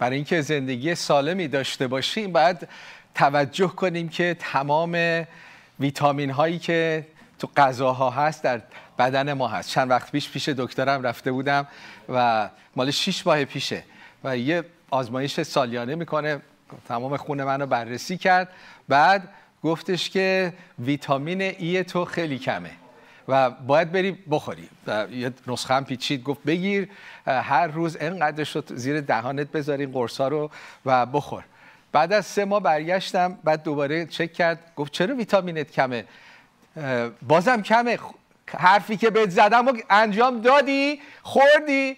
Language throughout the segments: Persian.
برای اینکه زندگی سالمی داشته باشیم باید توجه کنیم که تمام ویتامین هایی که تو غذاها هست در بدن ما هست. چند وقت پیش پیش دکترم رفته بودم و مال 6 ماه پیشه و یه آزمایش سالیانه می‌کنه. تمام خون منو بررسی کرد. بعد گفتش که ویتامین ای تو خیلی کمه. و باید بری بخوری. یه نسخه هم پیچید گفت بگیر هر روز اینقدرش رو زیر دهانت بذاری قرصا رو و بخور. بعد از سه ماه برگشتم بعد دوباره چک کرد گفت چرا ویتامینت کمه؟ بازم کمه. حرفی که بهت زدم و انجام دادی خوردی.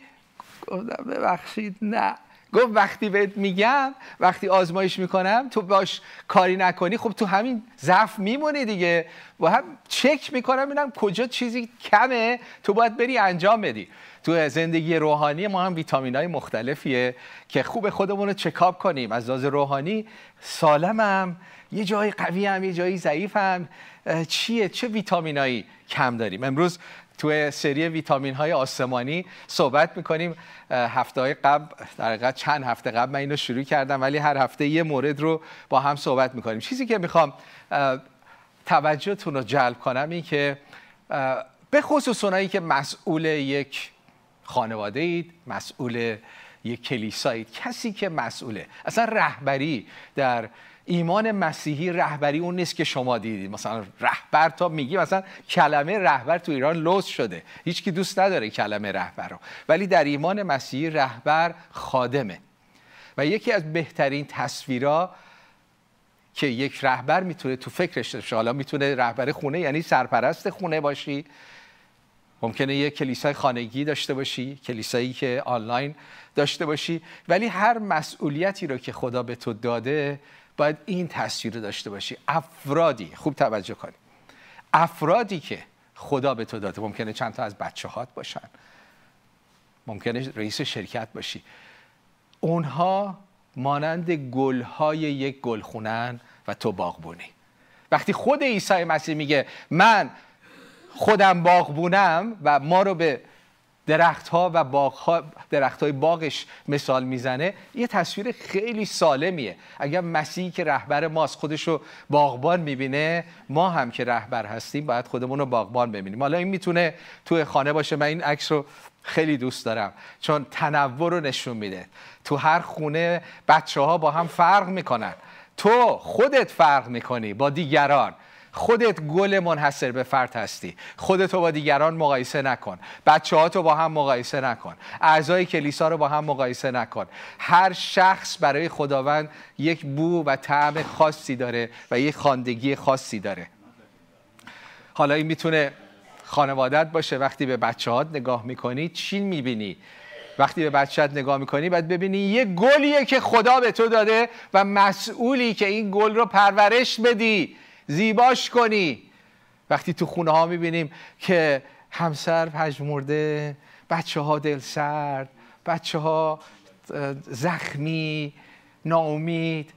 گفتم ببخشید نه. گفت وقتی بهت میگم وقتی آزمایش می‌کنم تو باش کاری نکنی. خب تو همین ضعف میمونی دیگه. و هم چک می‌کنم ببینم کجا چیزی کمه. تو باید بری انجام بدی. تو زندگی روحانی ما هم ویتامین های مختلفیه که خوب خودمون رو چکاب کنیم. از لحاظ روحانی سالمم یه جایی قوی هم یه جایی ضعیف هم چیه؟ چه ویتامینایی کم داریم؟ امروز تو سری ویتامین های آسمانی صحبت می‌کنیم. هفته های قبل در چند هفته قبل من اینو شروع کردم ولی هر هفته یه مورد رو با هم صحبت می‌کنیم. چیزی که می‌خوام توجهتون رو جلب کنم این که به خصوص اونایی که مسئول یک خانواده اید مسئول یک کلیسایید کسی که مسئوله. اصلا رهبری در ایمان مسیحی رهبری اون نیست که شما دیدید مثلا رهبر تا میگی مثلا کلمه رهبر تو ایران لوس شده. هیچ کی دوست نداره کلمه رهبر رو. ولی در ایمان مسیحی رهبر خادمه. و یکی از بهترین تصویرها که یک رهبر می‌تونه تو فکرش داشته حالا می‌تونه رهبر خونه یعنی سرپرست خونه باشی. ممکنه یک کلیسای خانگی داشته باشی کلیسایی که آنلاین داشته باشی. ولی هر مسئولیتی رو که خدا به تو داده باید این تصویر رو داشته باشی. افرادی خوب توجه کنی. افرادی که خدا به تو داده ممکنه چند تا از بچه هات باشن. ممکنه رئیس شرکت باشی. اونها مانند گلهای یک گلخونن و تو باغبونی. وقتی خود عیسی مسیح میگه من خودم باغبونم و ما رو به درخت ها و باغ ها درخت های باغش مثال می‌زنه یه تصویر خیلی سالمیه. اگر مسیحی که رهبر ماست خودش رو باغبان می‌بینه ما هم که رهبر هستیم باید خودمون رو باغبان ببینیم. حالا این می‌تونه توی خانه باشه من این عکس رو خیلی دوست دارم. چون تنوع رو نشون میده. تو هر خونه بچه ها با هم فرق می‌کنن. تو خودت فرق می‌کنی با دیگران. خودت گل منحصر به فرد هستی. خودتو با دیگران مقایسه نکن. بچه ها تو با هم مقایسه نکن. اعضای کلیسا رو با هم مقایسه نکن. هر شخص برای خداوند یک بو و طعم خاصی داره و یک خاندگی خاصی داره. حالا این می‌تونه خانوادت باشه. وقتی به بچه هات نگاه می‌کنی چی می‌بینی؟ وقتی به بچت نگاه می‌کنی باید ببینی یه گلیه که خدا به تو داده و مسئولی که این گل رو پرورش بدی. زیباش کنی. وقتی تو خونه ها می‌بینیم که همسر پژمرده بچه ها دل سرد بچه ها زخمی ناامید.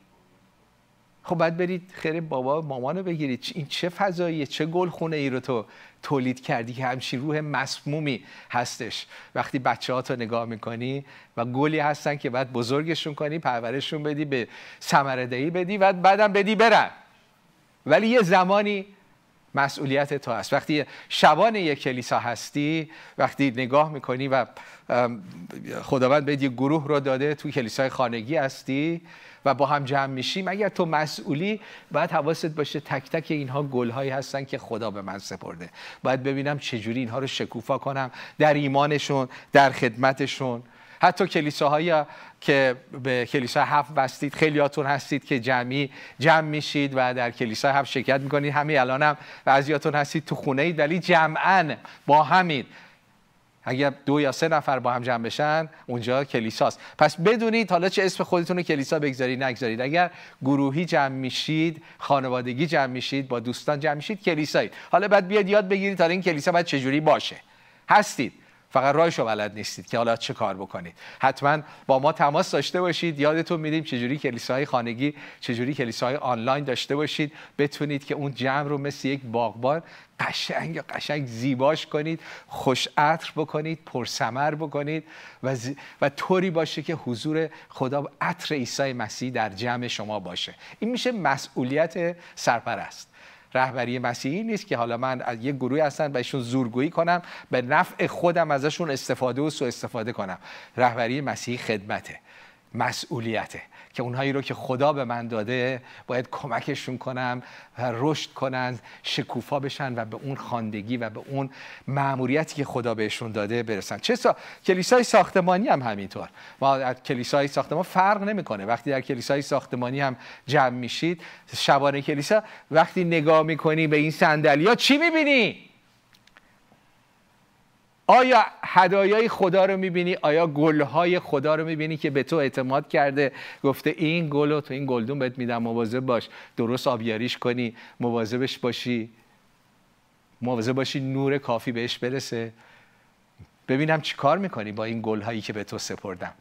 خب باید برید خیر بابا مامانو بگیرید. این چه فضاییه؟ چه گل خونه ای رو تو تولید کردی که همچین روح مسمومی هستش. وقتی بچه ها تو نگاه می‌کنی و گلی هستن که باید بزرگشون کنی پرورششون بدی به سمردهی بدی و بعدم بدی برن. ولی یه زمانی مسئولیت تو هست. وقتی شبان یک کلیسا هستی وقتی نگاه می‌کنی و خداوند به یه گروه رو داده تو کلیسای خانگی هستی و با هم جمع میشیم اگر تو مسئولی؟ باید حواست باشه تک تک اینها گلهایی هستن که خدا به من سپرده. باید ببینم چجوری اینها رو شکوفا کنم در ایمانشون در خدمتشون. حتی کلیساهایی که به کلیسا هفت بستید. خیلیاتون هستید که جمعی جمع میشید و در کلیسا هفت شرکت می‌کنید. همین الان هم بعضیاتون هستید تو خونه اید ولی جمعا با همین. اگر دو یا سه نفر با هم جمع بشن اونجا کلیساست. پس بدونید حالا چه اسم خودتون رو کلیسا بگذارید نگذارید. اگر گروهی جمع میشید خانوادگی جمع میشید با دوستان جمع میشید کلیسایید. حالا بعد بیاد یاد بگیرید حالا این کلیسا باید چجوری باشه. هستید. فقط راهشو بلد نیستید که حالا چه کار بکنید. حتما با ما تماس داشته باشید. یادتون میدیم چجوری کلیساهای خانگی چجوری کلیساهای آنلاین داشته باشید. بتونید که اون جمع رو مثل یک باغبان قشنگ قشنگ زیباش کنید خوش عطر بکنید پرسمر بکنید و, و طوری باشه که حضور خدا عطر عیسی مسیح در جمع شما باشه. این میشه مسئولیت سرپرست. رهبری مسیحی نیست که حالا من از یک گروهی هستن بهشون زورگویی کنم به نفع خودم ازشون استفاده و سو استفاده کنم. رهبری مسیحی خدمته مسئولیته. که اونهایی رو که خدا به من داده باید کمکشون کنم و رشد کنن شکوفا بشن و به اون خاندگی و به اون معموریتی که خدا بهشون داده برسن. چه سا... کلیسای ساختمانی هم همینطور. ما از کلیسای ساختمان فرق نمی‌کنه. وقتی در کلیسای ساختمانی هم جمع میشید شبانه کلیسا وقتی نگاه می‌کنی به این صندلی چی می‌بینی؟ آیا هدایای خدا رو می‌بینی؟ آیا گلهای خدا رو می‌بینی که به تو اعتماد کرده؟ گفته این گل رو تو این گلدون بهت میدم مواظب باش. درست آبیاریش کنی مواظبش باشی. مواظب باشی نور کافی بهش برسه. ببینم چی کار می‌کنی با این گلهایی که به تو سپردم.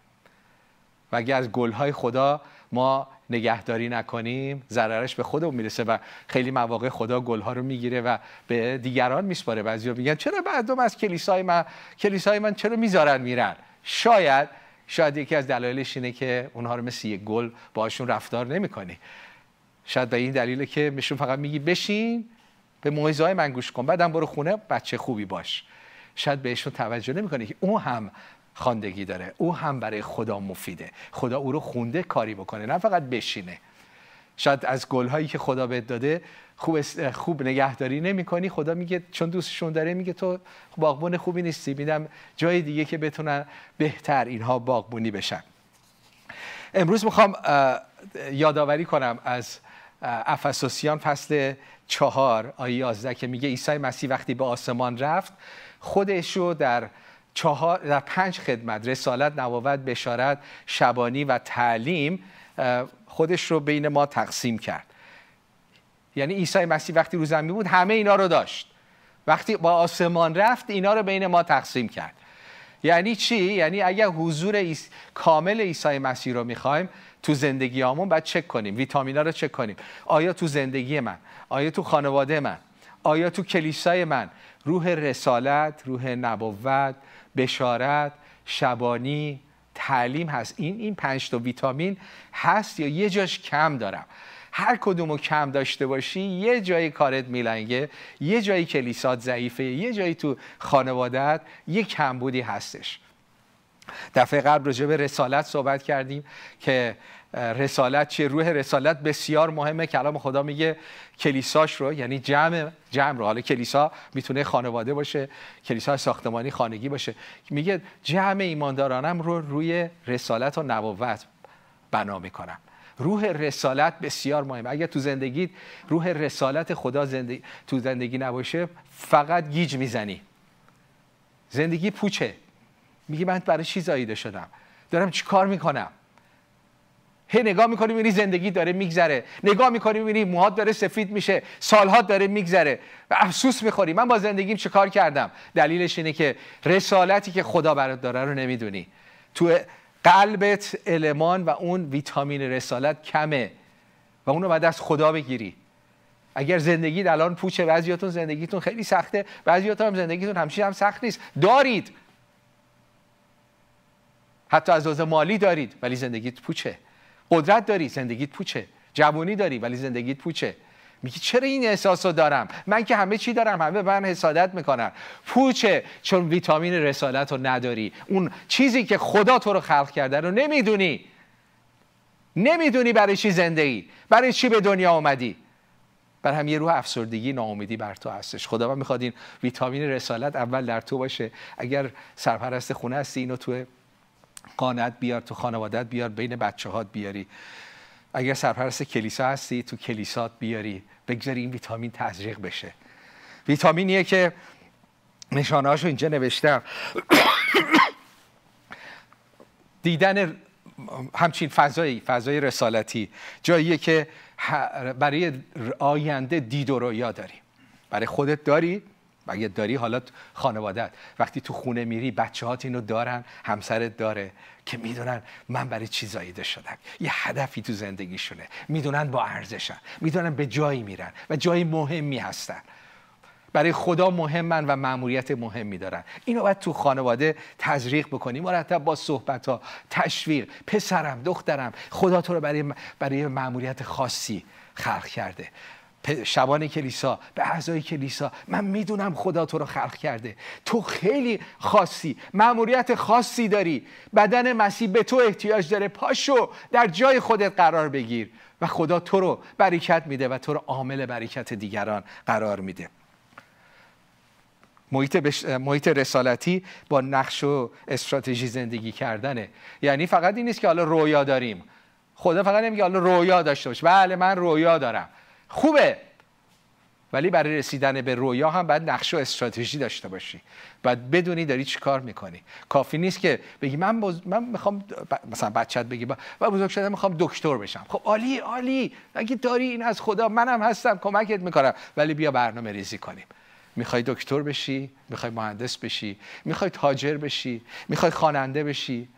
و اگه از گلهای خدا ما نگهداری نکنیم ضررش به خودمون می‌رسه و خیلی مواقع خدا گلها رو می‌گیره و به دیگران میسپاره. بعضیا میگن چرا بعدم از کلیسای من کلیسای من چرا می‌ذارن میرن؟ شاید شاید یکی از دلایلش اینه که اونها رو مثل یک گل باشون رفتار نمی‌کنی. شاید به این دلیله که میشون فقط میگی بشین به موعظه‌های من گوش کن بعدم برو خونه بچه خوبی باش. شاید بهشون توجه نمی‌کنه که اون هم خواندگی داره. او هم برای خدا مفیده. خدا او رو خونده کاری بکنه نه فقط بشینه. شاید از گلهایی که خدا بهت داده خوب, خوب نگهداری نمی کنی خدا میگه چون دوستشون داره میگه تو باغبون خوبی نیستی. میدم جای دیگه که بتونن بهتر اینها باغبونی بشن. امروز می‌خوام یادآوری کنم از افسوسیان فصل چهار آیه یازده که میگه عیسی مسیح وقتی به آسمان رفت خودش رو در چهار در پنج خدمت رسالت نبوت بشارت شبانی و تعلیم خودش رو بین ما تقسیم کرد. یعنی عیسی مسیح وقتی رو زمین بود همه اینا رو داشت. وقتی با آسمان رفت اینا رو بین ما تقسیم کرد. یعنی چی؟ یعنی اگر حضور ایس... کامل عیسی مسیح رو می‌خوایم تو زندگی همون باید چک کنیم ویتامینا رو چک کنیم. آیا تو زندگی من؟ آیا تو خانواده من؟ آیا تو کلیسای من؟ روح رسالت روح نبوت بشارت شبانی تعلیم هست. این این پنج تا ویتامین هست یا یه جاش کم دارم. هر کدوم رو کم داشته باشی یه جایی کارت میلنگه یه جایی کلیسات ضعیفه یه جایی تو خانوادت یه کمبودی هستش. دفعه قبل راجع به رسالت صحبت کردیم که رسالت چیه؟ روح رسالت بسیار مهمه. کلام خدا میگه کلیساش رو یعنی جمع جمع رو. حالا کلیسا می‌تونه خانواده باشه کلیسا ساختمانی خانگی باشه. میگه جمع ایماندارانم رو روی رسالت و نبوت بنا می‌کنم. روح رسالت بسیار مهمه. اگر تو زندگیت روح رسالت خدا زندگی تو زندگی نباشه فقط گیج می‌زنی. زندگی پوچه. میگی من برای چی زاییده شدم؟ دارم چیکار می‌کنم؟ هی نگاه می‌کنی می‌بینی زندگی داره میگذره. نگاه می‌کنی می‌بینی موهات داره سفید میشه سالها داره میگذره. و افسوس می‌خوری. من با زندگیم چه کار کردم؟ دلیلش اینه که رسالتی که خدا برات داره رو نمی‌دونی. تو قلبت المان و اون ویتامین رسالت کمه و اونو بعد از خدا بگیری. اگر زندگی الان پوچه بعضیاتون زندگیتون خیلی سخته بعضیاتون هم زندگیتون همیشه هم سخت نیست. دارید. حتی از لحاظ مالی دارید ولی زندگیت پوچه. قدرت داری زندگیت پوچه. جوانی داری ولی زندگیت پوچه. میگی چرا این احساس رو دارم؟ من که همه چی دارم همه به من حسادت می‌کنن. پوچه چون ویتامین رسالت رو نداری. اون چیزی که خدا تو رو خلق کرده رو نمی‌دونی. نمی‌دونی برای چی زندگی برای چی به دنیا آمدی بر هم یه روح افسردگی ناامیدی بر تو هستش. خدا من می‌خواد این ویتامین رسالت اول در تو باشه. اگر سرپرست خونه هستی اینو تو قانت بیار تو خانوادت بیار بین بچه هات بیاری. اگر سرپرست کلیسا هستی تو کلیسات بیاری. بگذاری این ویتامین تزریق بشه. ویتامینیه که نشانه هاشو اینجا نوشتم. دیدن همچین فضایی فضای رسالتی جاییه که برای آینده دید و رویا داری. برای خودت داری اگه داری حالا خانوادت وقتی تو خونه میری بچه هات اینو دارن همسرت داره که می‌دونن من برای چی زایده شدم. یه هدفی تو زندگیشونه. می‌دونن با ارزشن. می‌دونن به جایی میرن و جایی مهمی هستن. برای خدا مهمن و مأموریت مهمی دارن. اینو باید تو خانواده تزریق بکنی. مرتب با صحبت ها تشویق. پسرم دخترم خدا تو رو برای برای مأموریت خاصی خلق کرده. شبان کلیسا به اعضای کلیسا من می‌دونم خدا تو رو خلق کرده. تو خیلی خاصی مأموریت خاصی داری. بدن مسیح به تو احتیاج داره. پاشو در جای خودت قرار بگیر. و خدا تو رو برکت میده و تو رو عامل برکت دیگران قرار میده. محیط, بش... محیط رسالتی با نقش و استراتژی زندگی کردنه. یعنی فقط این نیست که حالا رویا داریم. خدا فقط نمیگه حالا رویا داشته باش. بله من رویا دارم. خوبه. ولی برای رسیدن به رویا هم باید نقش و استراتژی داشته باشی. باید بدونی داری چی کار می‌کنی. کافی نیست که بگی من, من می‌خوام مثلا بچت بگی با... و بزرگ شدم می‌خوام دکتر بشم. خب عالی عالی. اگه داری این از خدا منم هستم کمکت می‌کنم. ولی بیا برنامه ریزی کنیم. می‌خوای دکتر بشی می‌خوای مهندس بشی می‌خوای تاجر بشی می‌خوای خواننده بشی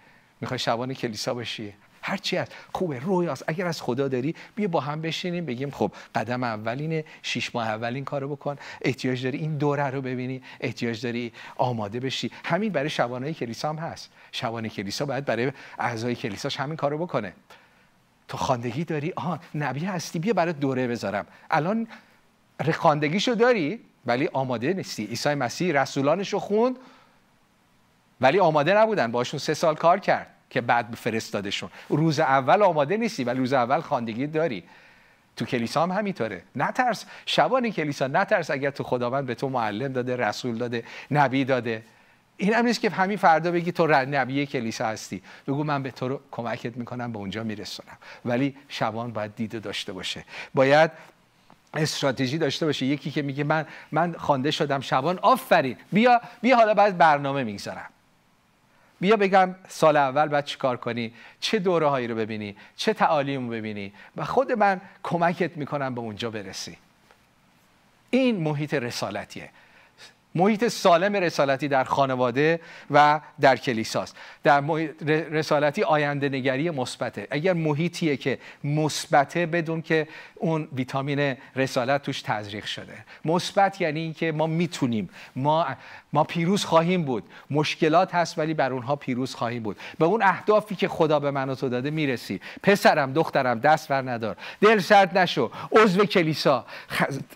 می‌خوای شبان کلیسا بشی. هر چی هست. خوبه. رویاست اگر از خدا داری بیا با هم بشینیم بگیم خب قدم اولینه شش ماه اول این کارو بکن. احتیاج داری این دوره رو ببینی. احتیاج داری آماده بشی. همین برای شبانه کلیسا هم هست. شبانه کلیسا باید برای اعضای کلیساش همین کارو بکنه. تو خواندگی داری؟ آه نبی هستی. بیا برای دوره بذارم. الان خواندگیشو داری ولی آماده نیستی. عیسی مسیح رسولانش رو خوند ولی آماده نبودن. باشون سه سال کار کرد. که بعد فرستادشون. روز اول آماده نیستی ولی روز اول خواندگی داری. تو کلیسا هم همینطوره. نترس. شبان کلیسا نترس اگر تو خداوند به تو معلم داده رسول داده نبی داده. این هم نیست که همین فردا بگی تو نبی کلیسا هستی. بگو من به تو رو کمکت می‌کنم به اونجا میرسونم. ولی شبان باید دیده داشته باشه. باید استراتژی داشته باشه. یکی که میگه من من خوانده شدم. شبان آفرین. بیا بیا حالا بعد برنامه می‌گذارم. بیا بگم سال اول باید چیکار کنی؟ چه دوره هایی رو ببینی؟ چه تعالیم رو ببینی؟ و خود من کمکت می‌کنم به اونجا برسی. این محیط رسالتیه. محیط سالم رسالتی در خانواده و در کلیساست. در رسالتی آینده نگری مثبته. اگر محیطیه که مثبته بدون که اون ویتامین رسالت توش تزریق شده. مثبت یعنی اینکه ما می‌تونیم. ما ما پیروز خواهیم بود. مشکلات هست ولی بر اونها پیروز خواهیم بود. به اون اهدافی که خدا به من و تو داده می‌رسی. پسرم دخترم دست بر ندار. دل سرد نشو. عضو کلیسا.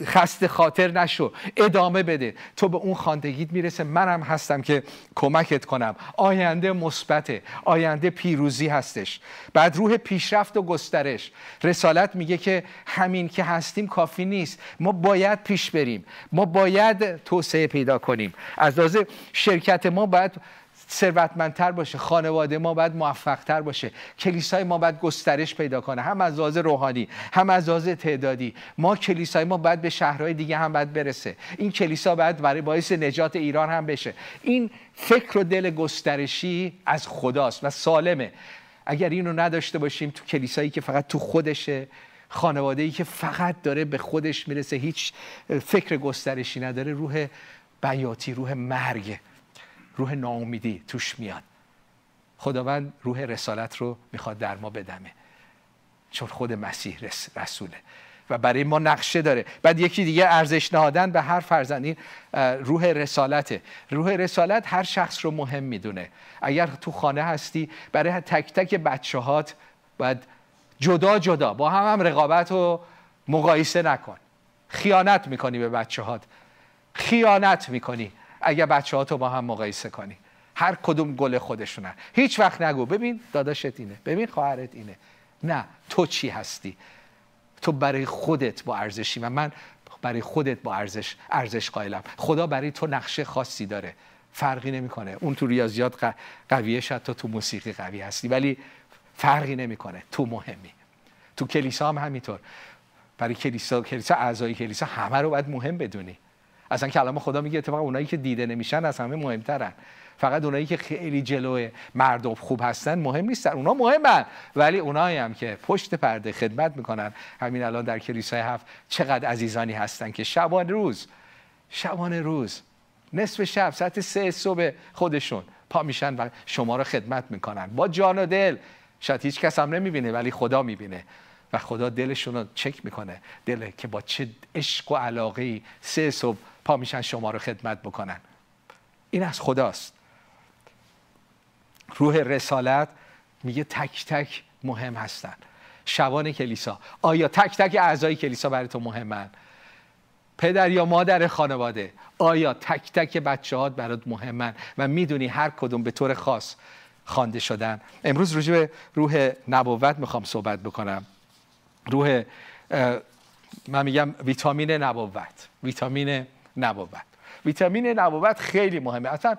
خسته خاطر نشو. ادامه بده. تو به خواندگیت می‌رسه. منم هستم که کمکت کنم. آینده مثبت آینده پیروزی هستش. بعد روح پیشرفت و گسترش. رسالت میگه که همین که هستیم کافی نیست. ما باید پیش بریم. ما باید توسعه پیدا کنیم. از شرکت ما باید ثروتمندتر باشه خانواده ما باید موفقتر باشه کلیسای ما باید گسترش پیدا کنه هم از لحاظ روحانی هم از لحاظ تعدادی. ما کلیسای ما باید به شهرهای دیگه هم باید برسه. این کلیسا باید برای باعث نجات ایران هم بشه. این فکر و دل گسترشی از خداست و سالمه. اگر اینو نداشته باشیم تو کلیسایی که فقط تو خودشه خانواده ای که فقط داره به خودش می‌رسه هیچ فکر گسترشی نداره روح بیاتی روح مرگ. روح ناامیدی توش میاد. خداوند روح رسالت رو می‌خواد در ما بدمه. چون خود مسیح رسوله. و برای ما نقشه داره. بعد یکی دیگه ارزش نهادن به هر فرزندین روح رسالته. روح رسالت هر شخص رو مهم می‌دونه. اگر تو خانه هستی برای تک تک بچه هات باید جدا جدا با هم هم رقابت و مقایسه نکن. خیانت می‌کنی به بچه هات خیانت می‌کنی. اگر بچه ها تو با هم مقایسه کنی. هر کدوم گل خودشونن هیچ وقت نگو. ببین داداشت اینه. ببین خواهرت اینه. نه تو چی هستی؟ تو برای خودت با ارزشی. و من برای خودت با ارزش ارزش قائلم. خدا برای تو نقشه خاصی داره. فرقی نمی‌کنه. اون تو ریاضیات قویه شد تو تو موسیقی قوی هستی. ولی فرقی نمی‌کنه. تو مهمی. تو کلیسا هم همینطور. برای کلیسا کلیسا اعضای کلیسا همه رو باید مهم بدونی. اصلا کلام خدا میگه اتفاقا اونایی که دیده نمیشن از همه مهمترن. فقط اونایی که خیلی جلو مردم خوب هستن مهم نیستن. اونا مهمن ولی اونایی هم که پشت پرده خدمت می‌کنن. همین الان در کلیسای هفت چقدر عزیزانی هستن که شبان روز شبانه روز نصف شب ساعت سه صبح خودشون پا میشن و شما رو خدمت می‌کنن. با جان و دل شاید هیچ کس هم نمی‌بینه ولی خدا می‌بینه. و خدا دلشون رو چک می‌کنه. دل که با چه عشق و علاقه سه صبح پا میشن شما رو خدمت بکنن. این از خداست. روح رسالت میگه تک تک مهم هستن. شبان کلیسا. آیا تک تک اعضای کلیسا برای تو مهمن؟ پدر یا مادر خانواده آیا تک تک بچه هات برات مهمن؟ و می‌دونی هر کدوم به طور خاص خوانده شدن. امروز روی به روح نبوت می‌خوام صحبت بکنم. روح من میگم ویتامین نبوت. ویتامین نبوت. ویتامین نبوت خیلی مهمه. اصلا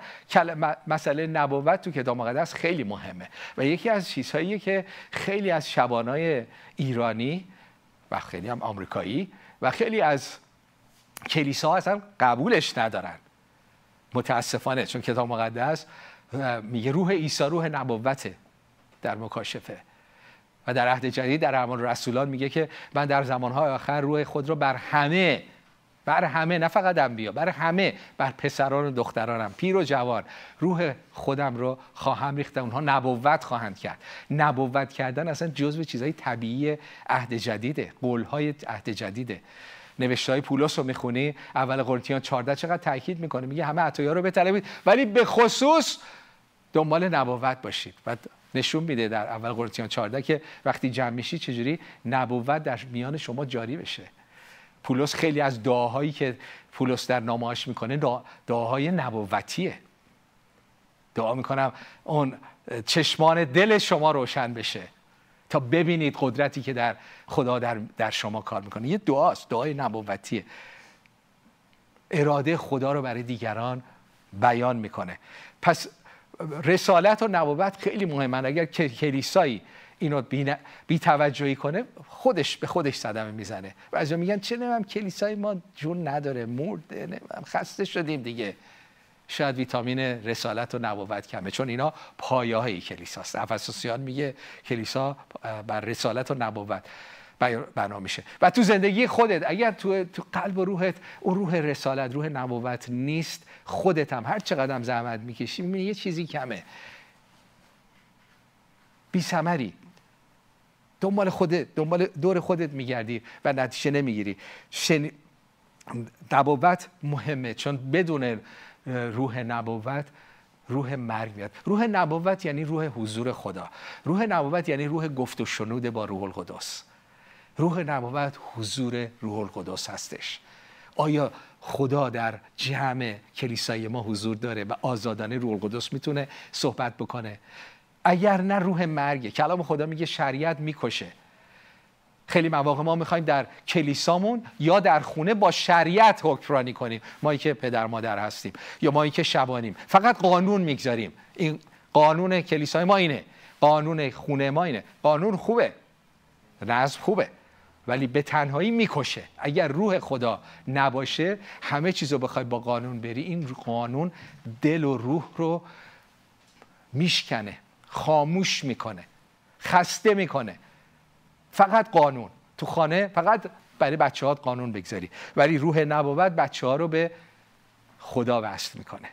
مسئله نبوت تو کتاب مقدس خیلی مهمه. و یکی از چیزهایی که خیلی از شبانای ایرانی و خیلی هم آمریکایی و خیلی از کلیسا اصلا قبولش ندارن. متاسفانه چون کتاب مقدس میگه روح عیسی روح نبوته در مکاشفه. و در عهد جدید در اعمال رسولان میگه که من در زمانهای آخر روح خود رو بر همه بر همه نه فقط انبیا بر همه بر پسران و دخترانم. پیر و جوان روح خودم رو خواهم ریخت اونها نبوت خواهند کرد. نبوت کردن اصلا جزو چیزهای طبیعی عهد جدیده قولهای عهد جدیده. نوشته های پولس رو می‌خونی اول قرنتیان 14 چقدر تاکید می‌کنه؟ میگه همه عطایا رو بطلبید ولی به خصوص دنبال نبوت باشید. و نشون میده در اول قرنتیان 14 که وقتی جمع میشی چجوری نبوت در میان شما جاری بشه. پولس خیلی از دعاهایی که پولس در نامهاش می‌کنه دعاهای نبوتیه. دعا می‌کنم اون چشمان دل شما روشن بشه تا ببینید قدرتی که در خدا در, در شما کار می‌کنه. یه دعاست دعای نبوتیه. اراده خدا رو برای دیگران بیان می‌کنه. پس رسالت و نبوت خیلی مهمه اگر کلیسایی اینو بی, توجهی کنه خودش به خودش صدمه می‌زنه. از میگن چه نمیم کلیسای ما جون نداره مرده نمیم خسته شدیم دیگه. شاید ویتامین رسالت و نبوت کمه چون اینا پایه های کلیساست. افسوسیان میگه کلیسا بر رسالت و نبوت بنا میشه. و تو زندگی خودت اگر تو, تو قلب و روحت اون روح رسالت روح نبوت نیست خودت هم هر چقدر هم زحمت می‌کشی می‌بینی یه چیزی کمه. بی سمری دنبال خودت دنبال دور خودت میگردی و نتیجه نمی‌گیری. شن... نبوت مهمه چون بدون روح نبوت روح مرگ میاد. روح نبوت یعنی روح حضور خدا. روح نبوت یعنی روح گفت و شنود با روح القدس. روح نبوت حضور روح القدس هستش. آیا خدا در جمع کلیسای ما حضور داره و آزادانه روح القدس می‌تونه صحبت بکنه؟ اگر نه روح مرگه کلام خدا میگه شریعت می‌کشه. خیلی مواقع ما می‌خوایم در کلیسامون یا در خونه با شریعت حکمرانی کنیم. مایی که پدر مادر هستیم یا مایی که شبانیم. فقط قانون می‌گذاریم. این قانون کلیسای ما اینه. قانون خونه ما اینه. قانون خوبه. نظم خوبه. ولی به تنهایی می‌کشه. اگر روح خدا نباشه همه چیز رو بخوای با قانون بری این قانون دل و روح رو میشکنه. خاموش می‌کنه خسته می‌کنه. فقط قانون. تو خانه فقط برای بچه ها قانون بگذاری. ولی روح نبوت بچه ها رو به خدا وصل می‌کنه.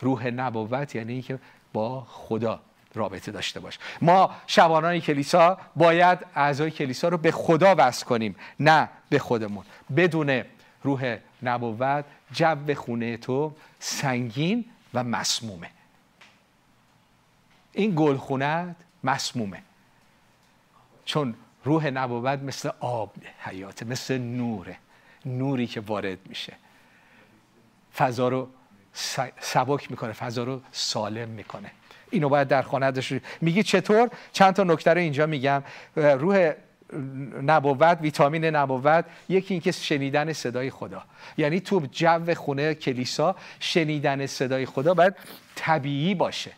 روح نبوت یعنی اینکه با خدا رابطه داشته باش. ما شبانان کلیسا باید اعضای کلیسا رو به خدا وصل کنیم نه به خودمون. بدون روح نبوت جو خونه تو سنگین و مسمومه. این گلخونت مسمومه. چون روح نبوت مثل آب حیاته مثل نوره نوری که وارد میشه. فضا رو سبک می‌کنه فضا رو سالم می‌کنه. اینو باید در خانه داشت میگی چطور؟ چند تا نکته رو اینجا میگم. روح نبوت ویتامین نبوت یکی اینکه شنیدن صدای خدا. یعنی تو جو خونه کلیسا شنیدن صدای خدا باید طبیعی باشه.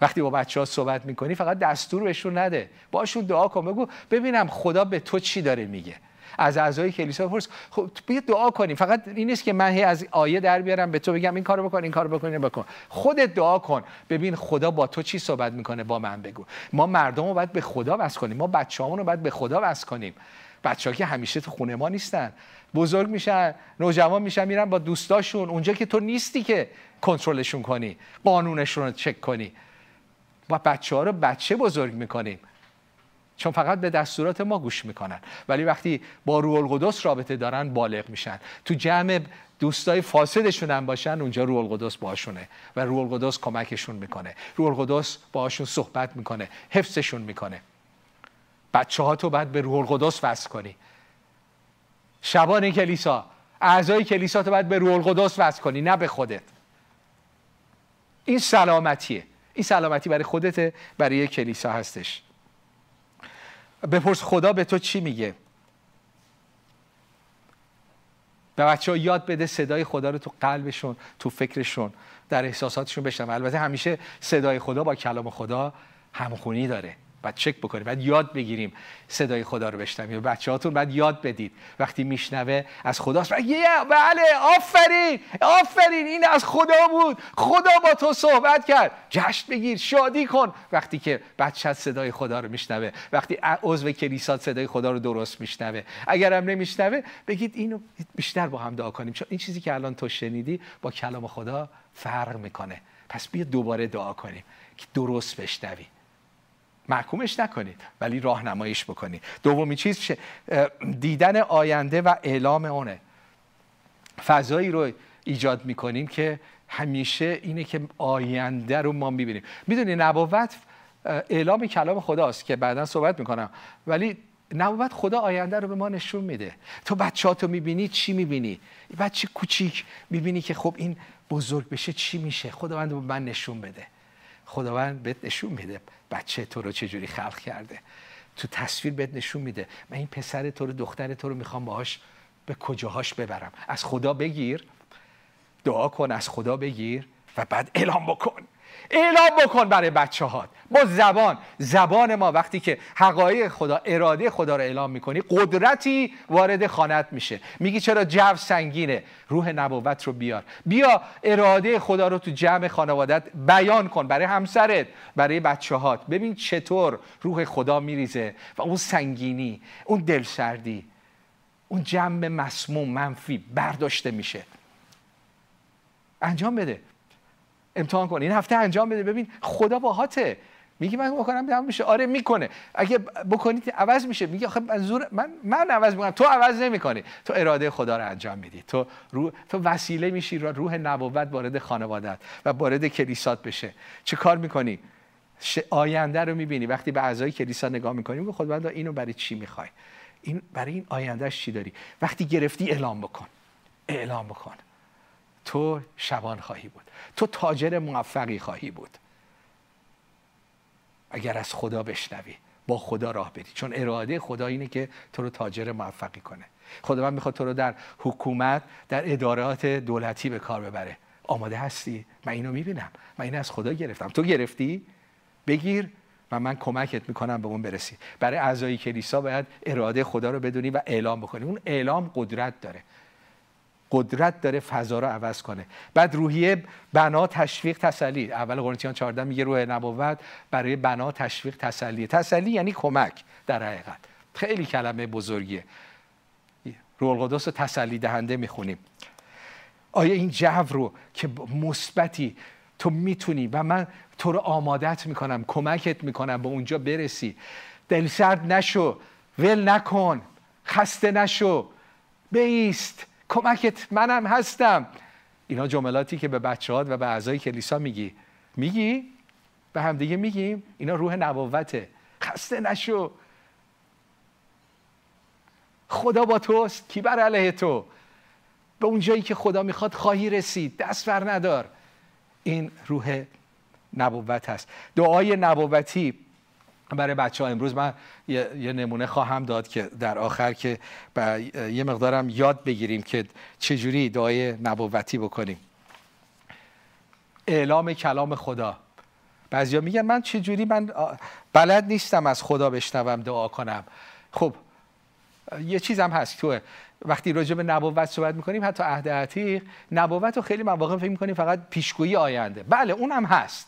وقتی با بچه ها صحبت می‌کنی فقط دستور بهشون نده. باشون دعا کن بگو ببینم خدا به تو چی داره میگه. از اعضای کلیسا بپرس خب بیا دعا کنیم فقط این نیست که من هی از آیه در بیارم به تو بگم این کارو بکن این کارو بکن بکن. خودت دعا کن. ببین خدا با تو چی صحبت می‌کنه با من بگو. ما مردم رو باید به خدا وصل کنیم. ما بچه‌هامون رو باید به خدا وصل کنیم. بچه ها که همیشه تو خونه ما نیستن. بزرگ میشن نوجوان میشن میرن با دوستاشون. اونجا که تو نیستی که کنترلشون کنی قانونشون رو چک کنی. و بچه ها رو بچه بزرگ می‌کنیم. چون فقط به دستورات ما گوش می‌کنن. ولی وقتی با روح القدس رابطه دارن بالغ میشن. تو جمع دوستای فاسدشون هم باشن اونجا روح القدس باشونه و روح القدس کمکشون می‌کنه. روح القدس باشون صحبت می‌کنه حفظشون می‌کنه. بچه ها تو باید به روح القدس وصل کنی. شبان کلیسا اعضای کلیسا تو باید به روح القدس وصل کنی نه به خودت. این سلامتیه. این سلامتی برای خودته برای کلیسا هستش. بپرس خدا به تو چی میگه؟ به بچه ها یاد بده صدای خدا رو تو قلبشون تو فکرشون در احساساتشون بشنم البته همیشه صدای خدا با کلام خدا همخونی داره. بعد چک بکنیم بعد یاد بگیریم صدای خدا رو بشنویم. بچه هاتون بعد یاد بدید. وقتی میشنوه از خداست یه بله آفرین آفرین این از خدا بود. خدا با تو صحبت کرد. جشن بگیر شادی کن. وقتی که بچه صدای خدا رو میشنوه وقتی عضو کلیسات صدای خدا رو درست میشنوه. اگرم نمیشنوه بگید اینو بیشتر با هم دعا کنیم. چون این چیزی که الان تو شنیدی با کلام خدا فرق می‌کنه. پس بیا دوباره دعا کنیم که درست بشنوی. محکومش نکنید ولی راهنماییش بکنید. دومی چیز دیدن آینده و اعلام اونه. فضایی رو ایجاد می‌کنیم که همیشه اینه که آینده رو ما می‌بینیم. می‌دونی نبوت اعلام کلام خداست که بعدا صحبت می‌کنم. ولی نبوت خدا آینده رو به ما نشون میده. تو بچهاتو می‌بینی چی می‌بینی؟ بچه کوچیک می‌بینی که خب این بزرگ بشه چی میشه؟ خداوند به من نشون بده. خداوند بهت نشون میده بچه تو رو چجوری خلق کرده. تو تصویر بهت نشون میده. من این پسر تو رو دختر تو رو می‌خوام باهاش به کجاهاش ببرم. از خدا بگیر دعا کن از خدا بگیر و بعد اعلام بکن. اعلام بکن برای بچه ها با زبان. زبان ما وقتی که حقایق خدا اراده خدا رو اعلام می‌کنی قدرتی وارد خانت میشه. میگی چرا جو سنگینه؟ روح نبوت رو بیار. بیا اراده خدا رو تو جمع خانوادت بیان کن برای همسرت برای بچه هات ببین چطور روح خدا میریزه و اون سنگینی اون دلسردی اون جمع مسموم منفی برداشته میشه. انجام بده. امتحان کن این هفته انجام بده. ببین خدا باهاته میگی من بکنم تمام میشه. آره می‌کنه. اگه بکنید عوض میشه. میگه آخه منظور من من عوض می‌کنم. تو عوض نمی‌کنی. تو اراده خدا رو انجام میدی. تو رو تو وسیله میشی روح نبوت وارد خانوادت و وارد کلیسات بشه. چه کار می‌کنی؟ آینده رو می‌بینی. وقتی به اعضای کلیسا نگاه می‌کنی میگه خداوند اینو برای چی می‌خوای؟ این برای این آیندهش چی داری؟ وقتی گرفتی اعلام بکن. اعلام بکن. تو شبان خواهی بود. تو تاجر موفقی خواهی بود. اگر از خدا بشنوی با خدا راه بری. چون اراده خدا اینه که تو رو تاجر موفقی کنه. خدا من می‌خواد تو رو در حکومت در ادارات دولتی به کار ببره. آماده هستی؟ من اینو می‌بینم. من اینو از خدا گرفتم. تو گرفتی؟ بگیر و من کمکت می‌کنم به اون برسی. برای اعضای کلیسا باید اراده خدا رو بدونی و اعلام بکنی. اون اعلام قدرت داره. قدرت داره فضا رو عوض کنه. بعد روحیه بنا تشویق تسلی. اول قرنتیان 14 میگه روح نبوت برای بنا تشویق تسلی. تسلی یعنی کمک در حقیقت. خیلی کلمه بزرگیه. روح القدس رو تسلی دهنده می‌خونیم. آیا این جو رو که مثبتی تو می‌تونی و من تو رو آمادت می‌کنم کمکت می‌کنم به اونجا برسی. دلسرد نشو ول نکن خسته نشو بیست. کمکت منم هستم. اینا جملاتی که به بچه و به اعضای کلیسا میگی. میگی؟ به همدیگه میگیم اینا روح نبوته. خسته نشو. خدا با توست. کی بر علیه تو؟ به اون جایی که خدا می‌خواد خواهی رسید. دست بر ندار. این روح نبوت هست. دعای نبوتی برای بچه ها امروز من یه, نمونه خواهم داد که در آخر که یه مقدارم یاد بگیریم که چجوری دعای نبوتی بکنیم. اعلام کلام خدا. بعضیا میگن من چجوری من بلد نیستم از خدا بشنوم دعا کنم. خب یه چیز هم هست تو وقتی راجع به نبوت صحبت می‌کنیم حتی عهد عتیق نبوت رو خیلی مواقع فکر می‌کنیم فقط پیشگویی آینده. بله اون هم هست.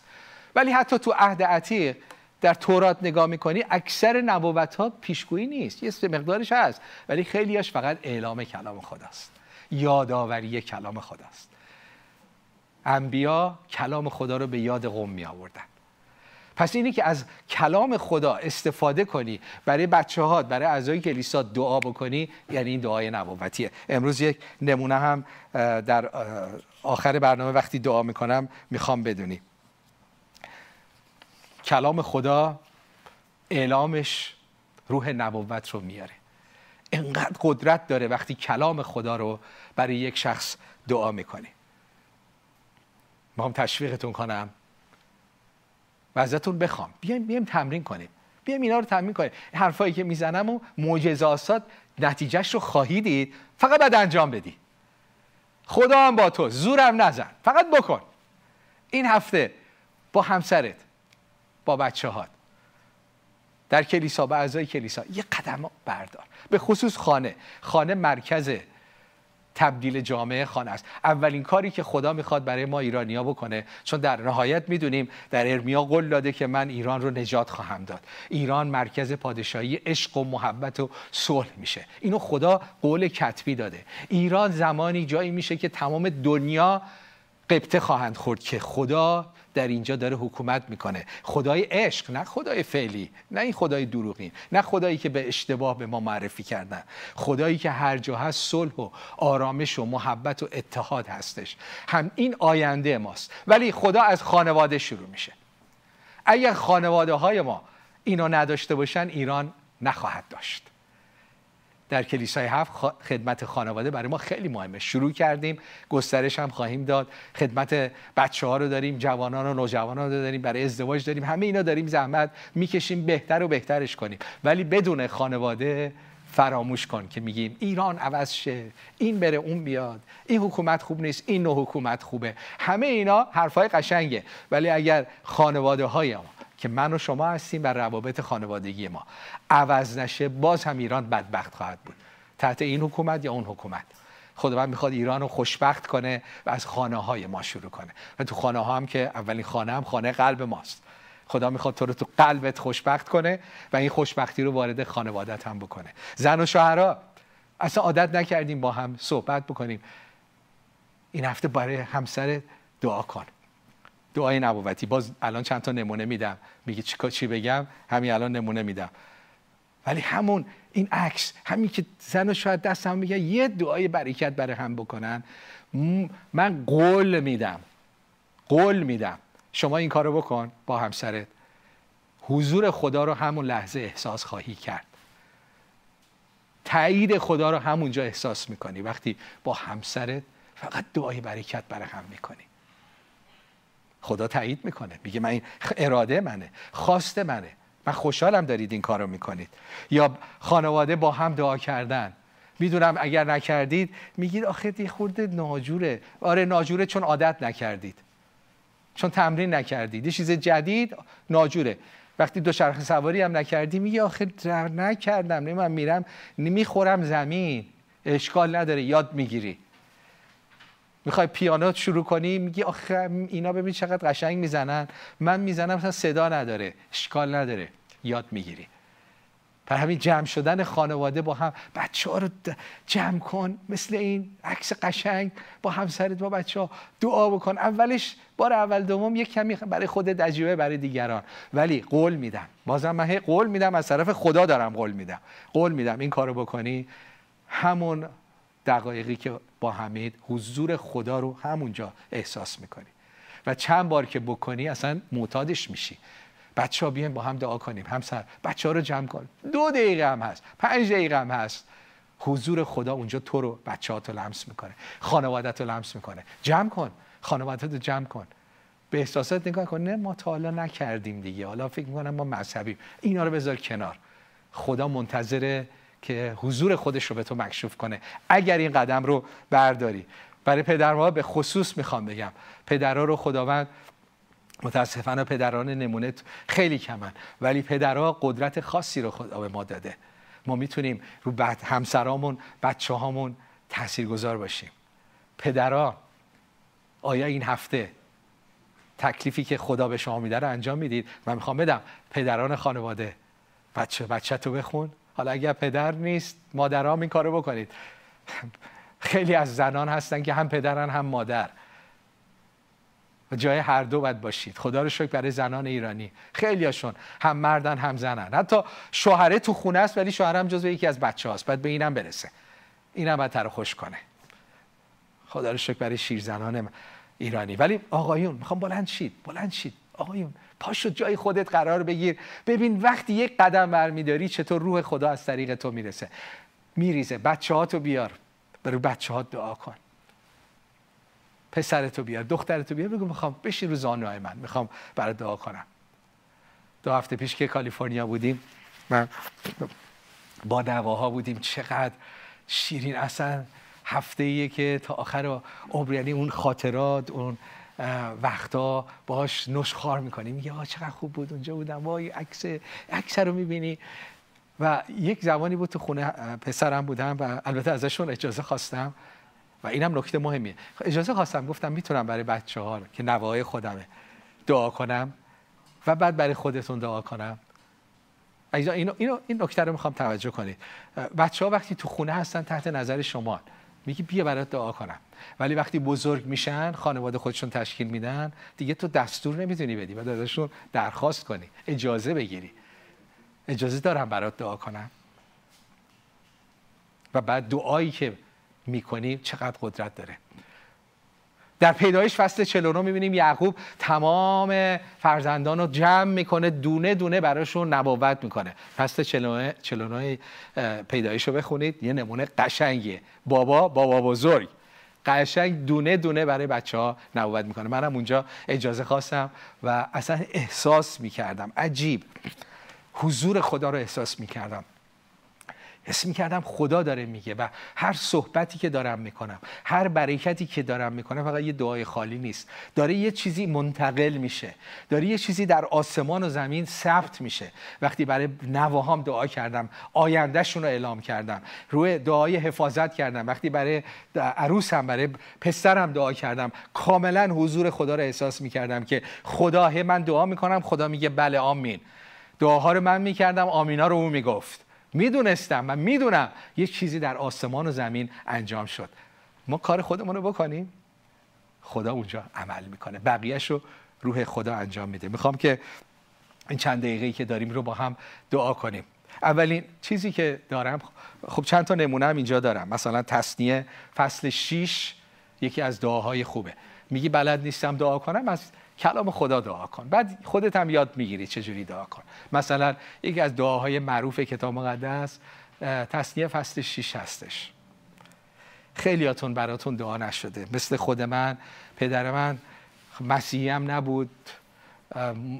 ولی حتی تو عهد عتیق در تورات نگاه می‌کنی اکثر نبوت ها پیشگویی نیست. یه مقدارش هست ولی خیلیش فقط اعلام کلام خداست. یادآوری کلام خداست. انبیا کلام خدا رو به یاد قوم می آوردن پس اینی که از کلام خدا استفاده کنی برای بچه ها برای اعضای کلیسا دعا بکنی یعنی این دعای نبوتیه. امروز یک نمونه هم در آخر برنامه وقتی دعا می‌کنم می‌خوام بدونی. کلام خدا اعلامش روح نبوت رو میاره. انقدر قدرت داره وقتی کلام خدا رو برای یک شخص دعا می‌کنی هم تشویقتون کنم. و ازتون بخوام. بیایم بیایم تمرین کنیم. بیایم اینا رو تمرین کنیم. حرفایی که می‌زنم و معجزات نتیجهش رو خواهی دید فقط باید انجام بدی. خدا هم با تو زورم نزن. فقط بکن. این هفته با همسرت. با بچه هات در کلیسا با اعضای کلیسا. یه قدم بردار. به خصوص خانه. خانه مرکز تبدیل جامعه خانه است. اولین کاری که خدا می‌خواد برای ما ایرانیا بکنه چون در نهایت می‌دونیم در ارمیا قول داده که من ایران رو نجات خواهم داد. ایران مرکز پادشاهی عشق و محبت و صلح میشه. اینو خدا قول کتبی داده. ایران زمانی جایی میشه که تمام دنیا قبطه خواهند خورد که خدا در اینجا داره حکومت می‌کنه. خدای عشق نه خدای فعلی نه این خدای دروغین نه خدایی که به اشتباه به ما معرفی کردن. خدایی که هر جا هست صلح و آرامش و محبت و اتحاد هستش. هم این آینده ماست. ولی خدا از خانواده شروع میشه. اگر خانواده های ما اینو نداشته باشن ایران نخواهد داشت. در کلیسای هفت خدمت خانواده برای ما خیلی مهمه. شروع کردیم گسترش هم خواهیم داد. خدمت بچه ها رو داریم جوانان و نوجوانان رو داریم برای ازدواج داریم. همه اینا داریم زحمت می‌کشیم بهتر و بهترش کنیم. ولی بدون خانواده فراموش کن که میگیم ایران عوض شه این بره اون بیاد. این حکومت خوب نیست این نوع حکومت خوبه. همه اینا حرفای قشنگه. ولی اگر خانواده های ما که من و شما هستیم بر روابط خانوادگی ما. عوض نشه باز هم ایران بدبخت خواهد بود. تحت این حکومت یا اون حکومت؟ خداوند می‌خواد ایران رو خوشبخت کنه و از خانه های ما شروع کنه. و تو خانه ها هم که اولین خانه هم خانه قلب ماست. خدا می‌خواد تو رو تو قلبت خوشبخت کنه و این خوشبختی رو وارد خانوادت هم بکنه. زن و شوهرها اصلا عادت نکردیم با هم صحبت بکنیم. این هفته برای همسر دعا کن. دعای نبوتی. باز الان چند تا نمونه میدم. میگه چی چی بگم؟ همین الان نمونه میدم. ولی همون این عکس همین که زن و شاید دستم میگه یه دعای برکت برای هم بکنن. من قول میدم. قول میدم. شما این کارو بکن با همسرت. حضور خدا رو همون لحظه احساس خواهی کرد. تایید خدا رو همونجا احساس می‌کنی. وقتی با همسرت فقط دعای برکت برای هم می‌کنی. خدا تایید می‌کنه. میگه من اراده منه. خواست منه. من خوشحالم دارید این کارو می‌کنید. یا خانواده با هم دعا کردن. می‌دونم اگر نکردید میگید آخه دی خورده ناجوره. آره ناجوره چون عادت نکردید. چون تمرین نکردید. یه چیز جدید ناجوره. وقتی دو شرخ سواری هم نکردی میگی آخه نکردم. نه من میرم می‌خورم زمین. اشکال نداره. یاد می‌گیری. می‌خوای پیانو شروع کنی میگی آخه اینا ببین چقدر قشنگ می‌زنن. من می‌زنم مثلا صدا نداره اشکال نداره. یاد می‌گیری. پر همین جمع شدن خانواده با هم بچه ها رو جمع کن مثل این عکس قشنگ با همسرت با بچه ها. دعا بکن. اولش بار اول دوم یک کمی برای خودت عجیبه برای دیگران. ولی قول میدم. بازم من قول میدم از طرف خدا دارم قول میدم. قول میدم این کارو بکنی. همون دقایقی که با حمید حضور خدا رو همونجا احساس می‌کنی. و چند بار که بکنی اصلا معتادش میشی. بچه ها با هم دعا کنیم. همسر بچه ها رو جمع کن. دو دقیقه هم هست. پنج دقیقه هم هست. حضور خدا اونجا تو رو بچه ها تو لمس می‌کنه. خانوادت رو لمس می‌کنه. جمع کن. خانوادت رو جمع کن. به احساسات نگاه کن. نه ما تا حالا نکردیم دیگه. حالا فکر می‌کنم ما مذهبیم. اینا رو بذار کنار. خدا منتظر که حضور خودش رو به تو مکشوف کنه. اگر این قدم رو برداری. برای پدرها به خصوص می‌خوام بگم پدرها رو خداوند متاسفانه پدران نمونه خیلی کمن. ولی پدرها قدرت خاصی رو خدا به ما داده. ما می‌تونیم رو بعد همسرامون بچه هامون تأثیر گذار باشیم. پدران آیا این هفته تکلیفی که خدا به شما میده رو انجام می‌دید؟ من می‌خوام بدم. پدران خانواده بچه بچه تو بخون. حالا اگر پدر نیست مادرام این کارو بکنید. خیلی از زنان هستن که هم پدرن هم مادر. و جای هر دو باید باشید. خدا رو شکر برای زنان ایرانی. خیلی هاشون هم مردن هم زنن. حتی شوهره تو خونه است ولی شوهرم جزو یکی از بچه هاست باید به اینم برسه. اینم باید رو خوش کنه. خدا رو شکر برای شیرزنان ایرانی. ولی آقایون می‌خوام بلند شید بلند شید. آقایون پاشو جای خودت قرار بگیر. ببین وقتی یک قدم برمیداری چطور روح خدا از طریق تو می‌رسه. میریزه. بچه ها تو بیار. برای بچه ها دعا کن. پسرتو بیار. دخترتو بیار. بگو می‌خوام بشین رو زانوهای من. می‌خوام برای دعا کنم. دو هفته پیش که کالیفرنیا بودیم من با نواها بودیم. چقدر شیرین. اصلا هفته ایه که تا آخر عمر یعنی اون خاطرات اون وقتا باش نشخار می‌کنیم میگه آه چقدر خوب بود اونجا بودم. وای عکس عکس رو می‌بینی. و یک زمانی بود تو خونه پسرم بودم و البته ازشون اجازه خواستم. و اینم نکته مهمیه. اجازه خواستم گفتم می‌تونم برای بچه ها که نوای خودمه دعا کنم و بعد برای خودتون دعا کنم. اینو این نکته رو می‌خوام توجه کنید. بچه ها وقتی تو خونه هستن تحت نظر شما میگی بیا برات دعا کنم. ولی وقتی بزرگ میشن خانواده خودشون تشکیل میدن دیگه تو دستور نمی‌تونی بدی و ازشون درخواست کنی. اجازه بگیری. اجازه دارم برات دعا کنم. و بعد دعایی که می‌کنی چقدر قدرت داره. در پیدایش فصل 49 می‌بینیم یعقوب تمام فرزندان رو جمع می‌کنه دونه دونه براشون نبوت می‌کنه. فصل 49 پیدایش رو بخونید یه نمونه قشنگیه. بابا بابا بزرگ. قشنگ دونه دونه برای بچه ها نبوت می‌کنه. منم اونجا اجازه خواستم و اصلا احساس می‌کردم. عجیب. حضور خدا رو احساس می‌کردم. حس کردم خدا داره میگه و هر صحبتی که دارم می‌کنم هر برکتی که دارم می‌کنم فقط یه دعای خالی نیست. داره یه چیزی منتقل میشه. داره یه چیزی در آسمان و زمین ثبت میشه. وقتی برای نواهام دعا کردم آیندهشون رو اعلام کردم روی دعای حفاظت کردم. وقتی برای عروسم برای پسرم دعا کردم کاملا حضور خدا رو احساس می‌کردم که خدا من دعا می‌کنم خدا میگه بله آمین. دعاها رو من می‌کردم آمینا رو او می‌گفت. می‌دونستم من می‌دونم یه چیزی در آسمان و زمین انجام شد. ما کار خودمون رو بکنیم. خدا اونجا عمل می‌کنه. بقیهش رو روح خدا انجام میده. می‌خوام که این چند دقیقه که داریم رو با هم دعا کنیم. اولین چیزی که دارم خب چند تا نمونه هم اینجا دارم. مثلا تصنیه فصل 6 یکی از دعاهای خوبه. میگی بلد نیستم دعا کنم از کلام خدا دعا کن. بعد خودت هم یاد می‌گیری چجوری دعا کن. مثلا یکی از دعاهای معروف کتاب مقدس تصنیه فصل 6 هستش. خیلیاتون براتون دعا نشده. مثل خود من پدر من مسیحی هم نبود.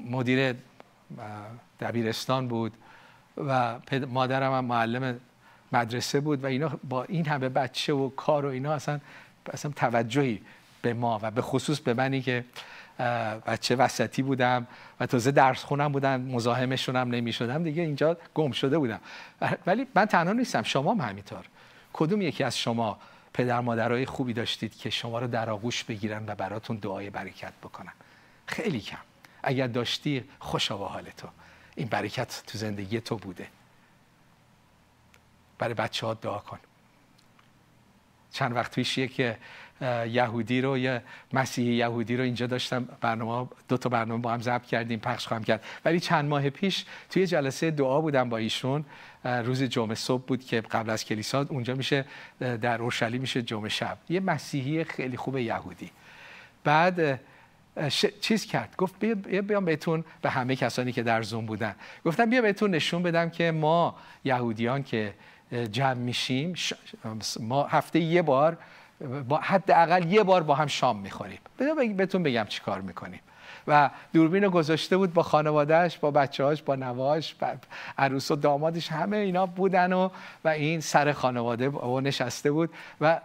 مدیر دبیرستان بود و مادرم هم معلم مدرسه بود و اینا با این همه بچه و کار و اینا اصلا اصلا توجهی به ما و به خصوص به منی که بچه وسطی بودم و تازه درس خونم بودم مزاحمشون هم نمی شدم دیگه اینجا گم شده بودم. ولی من تنها نیستم شما هم همینطور. کدوم یکی از شما پدر مادرای خوبی داشتید که شما رو در آغوش بگیرن و براتون دعای برکت بکنن؟ خیلی کم. اگر داشتی خوشا به حال تو. این برکت تو زندگی تو بوده. برای بچه ها دعا کن. چند وقت پیشیه که یهودی رو یه مسیحی یهودی رو اینجا داشتم. برنامه دو تا برنامه با هم ضبط کردیم پخش خواهم کرد. ولی چند ماه پیش توی جلسه دعا بودم با ایشون. روز جمعه صبح بود که قبل از کلیسا اونجا میشه در اورشلیم میشه جمعه شب. یه مسیحی خیلی خوب یهودی. بعد چیز کرد. گفت بیا بیام بهتون به همه کسانی که در زوم بودن. گفتم بیا بهتون نشون بدم که ما یهودیان که جمع میشیم ما هفته یه بار با حداقل یه بار با هم شام می‌خوریم. بهتون بگم چی کار می‌کنیم. و دوربین رو گذاشته بود با خانوادهش با بچه‌هاش با نواش عروس و دامادش همه اینا بودن و و این سر خانواده با نشسته بود و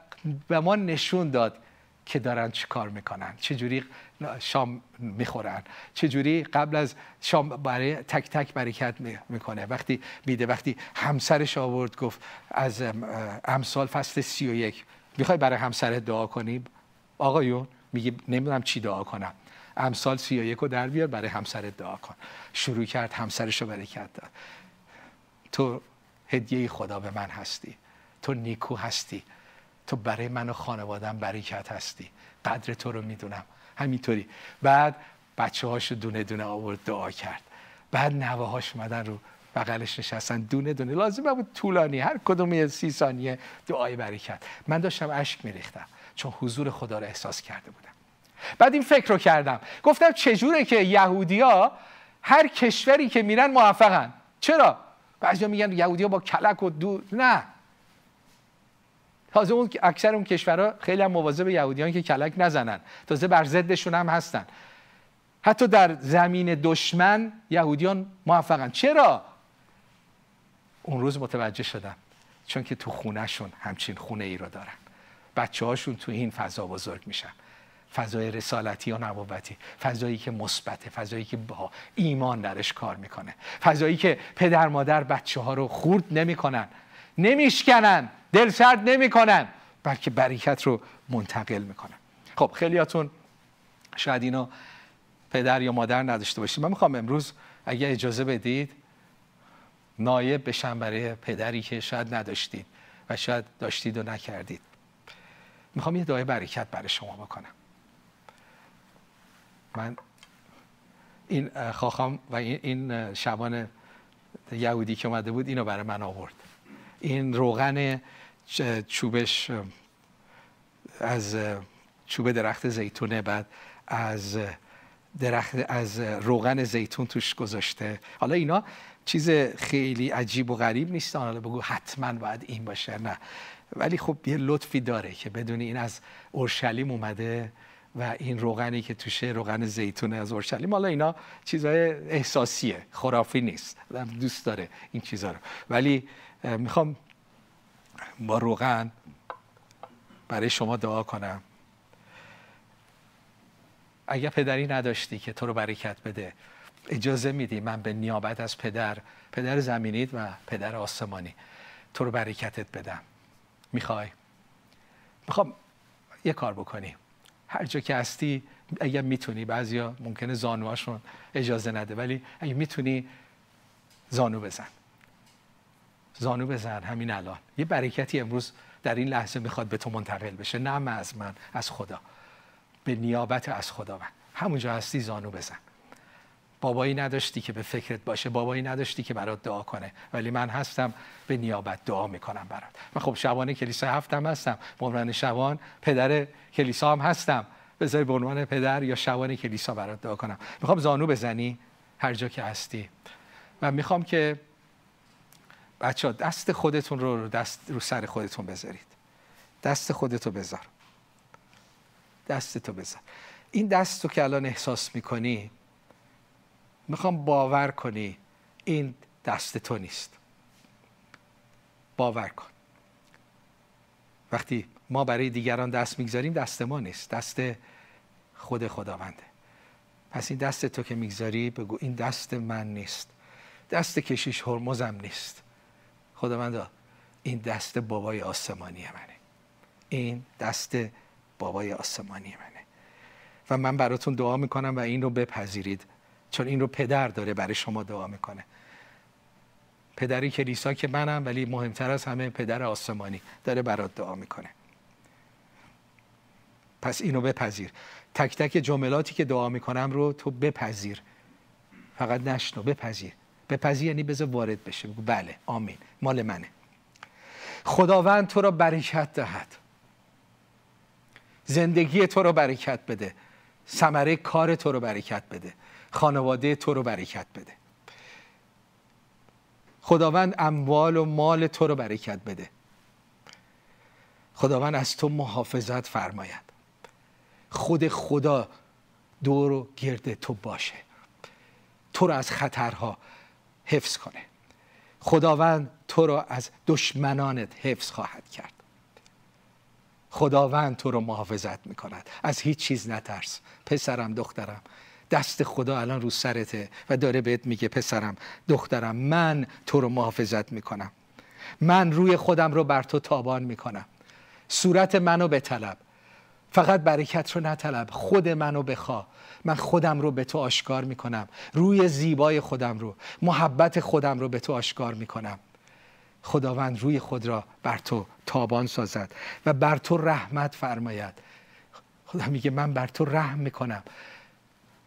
به ما نشون داد که دارن چی کار می‌کنن. چجوری شام می‌خورن. چجوری قبل از شام برای تک تک برکت می‌کنه. وقتی میده وقتی همسرش آورد گفت از امسال فصل سی و یک می‌خوای برای همسرت دعا کنی؟ آقایون میگه نمی‌دونم چی دعا کنم. امسال سی و یک در بیار برای همسرت دعا کن. شروع کرد همسرش رو برکت داد. تو هدیه خدا به من هستی. تو نیکو هستی. تو برای من و خانوادم برکت هستی. قدر تو رو می‌دونم. همینطوری. بعد بچه هاشو دونه دونه آورد دعا کرد. بعد نوه هاش اومدن رو بغلش نشستن. دونه دونه. لازم بود طولانی. هر کدوم سی ثانیه دعای برکت. من داشتم اشک میریختم. چون حضور خدا رو احساس کرده بودم. بعد این فکر رو کردم. گفتم چجوره که یهودیا هر کشوری که میرن موفقن؟ چرا؟ بعضیا میگن یهودیا با کلک و دو نه. تازه اون اکثر اون کشورها خیلی هم مواظب یهودیان که کلک نزنن. تازه بر ضدشون هم هستن. حتی در زمین دشمن یهودیان موفقن. چرا؟ اون روز متوجه شدم چون که تو خونهشون همچین خونه ای رو دارن. بچه هاشون تو این فضا بزرگ میشن. فضای رسالتی یا نبوتی فضایی که مثبته فضایی که با ایمان درش کار می‌کنه. فضایی که پدر مادر بچه ها رو خورد نمی‌کنن. نمیشکنن دل سرد نمی‌کنن بلکه برکت رو منتقل می‌کنن. خب خیلیاتون شاید اینو پدر یا مادر نداشته باشید. من می‌خوام امروز اگه اجازه بدید نایب بشم برای پدری که شاید نداشتید و شاید داشتید و نکردید. می‌خوام یه دعای برکت برای شما بکنم. من این خواخام و این شبان یهودی که اومده بود اینو برای من آورد. این روغن چوبش از چوب درخت زیتونه بعد از درخت از روغن زیتون توش گذاشته. حالا اینا چیز خیلی عجیب و غریب نیست. حالا بگو حتما باید این باشه نه. ولی خب یه لطفی داره که بدونی این از اورشلیم اومده و این روغنی که توشه روغن زیتون از اورشلیم. حالا اینا چیزای احساسیه خرافی نیست. دوست داره این چیزها رو. ولی می‌خوام با روغن برای شما دعا کنم. اگر پدری نداشتی که تو رو برکت بده اجازه میدی من به نیابت از پدر پدر زمینید و پدر آسمانی تو رو برکتت بدم. می‌خوای؟ می‌خوام یه کار بکنی. هر جا که هستی اگر می‌تونی بعضیا ممکنه زانوهاشون اجازه نده ولی اگه می‌تونی زانو بزن. زانو بزن همین الان. یه برکتی امروز در این لحظه می‌خواد به تو منتقل بشه. نه از من از خدا. به نیابت از خدا من. همونجا هستی زانو بزن. بابایی نداشتی که به فکرت باشه بابایی نداشتی که برات دعا کنه. ولی من هستم به نیابت دعا می‌کنم برات. و خب شبان کلیسا هفتم هستم. به عنوان شبان پدر کلیسا هم هستم. بذاری به عنوان پدر یا شبان کلیسا برات دعا کنم. می‌خوام زانو بزنی هر جا که هستی. و می‌خوام که بچه دست خودتون رو دست رو سر خودتون بذارید. دست خودتو بذار. دستتو بذار. این دست رو که الان احساس می‌کنی می‌خوام باور کنی این دست تو نیست. باور کن. وقتی ما برای دیگران دست می‌گذاریم دست ما نیست. دست خود خداونده. پس این دست تو که می‌گذاری بگو این دست من نیست. دست کشیش هرمزم نیست. خداوندا این دست بابای آسمانی منه. این دست بابای آسمانی منه. و من براتون دعا می‌کنم و این رو بپذیرید. چون این رو پدر داره برای شما دعا می‌کنه. پدری کلیسا که منم ولی مهمتر از همه پدر آسمانی داره برات دعا می‌کنه. پس اینو بپذیر. تک تک جملاتی که دعا می‌کنم رو تو بپذیر. فقط نشنو بپذیر. بپذیر یعنی بذار وارد بشه. بگو بله آمین. مال منه. خداوند تو را برکت دهد. زندگی تو رو برکت بده. ثمره کار تو رو برکت بده. خانواده تو رو برکت بده. خداوند اموال و مال تو رو برکت بده. خداوند از تو محافظت فرماید. خود خدا دور و گرد تو باشه. تو رو از خطرها حفظ کنه. خداوند تو رو از دشمنانت حفظ خواهد کرد. خداوند تو رو محافظت می‌کند. از هیچ چیز نترس. پسرم دخترم دست خدا الان رو سرته و داره بهت میگه پسرم دخترم من تو رو محافظت می‌کنم. من روی خودم رو بر تو تابان می‌کنم. صورت منو بطلب. فقط برکت رو نطلب. خود منو بخوا. من خودم رو به تو آشکار می‌کنم. روی زیبای خودم رو محبت خودم رو به تو آشکار می‌کنم. خداوند روی خود را بر تو تابان سازد و بر تو رحمت فرماید. خدا میگه من بر تو رحم می‌کنم.